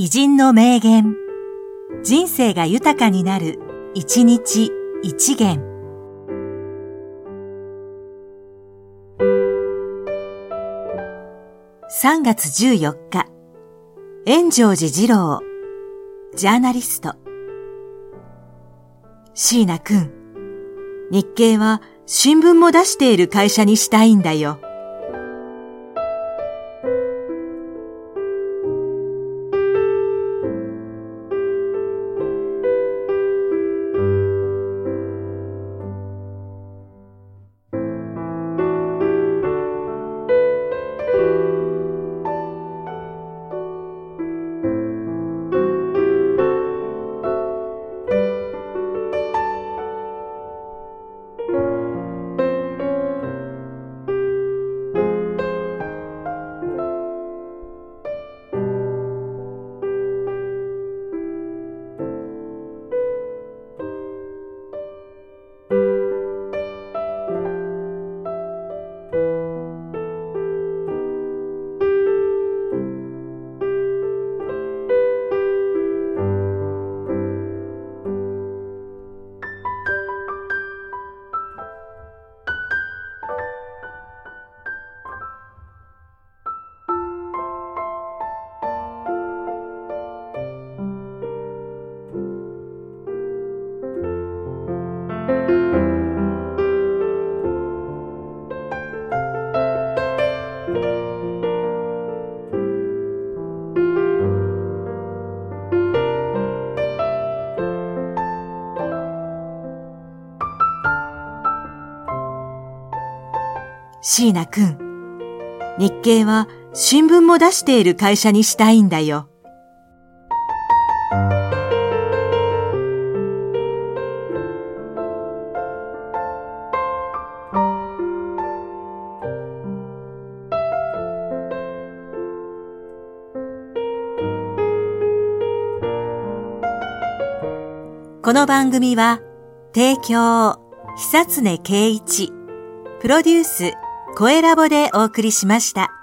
偉人の名言。人生が豊かになる、一日一元。3月14日、炎上寺二郎、ジャーナリスト。椎名くん、日経は新聞も出している会社にしたいんだよ。椎名くん、日経は新聞も出している会社にしたいんだよ。この番組は、提供、久常圭一、プロデュース、声ラボでお送りしました。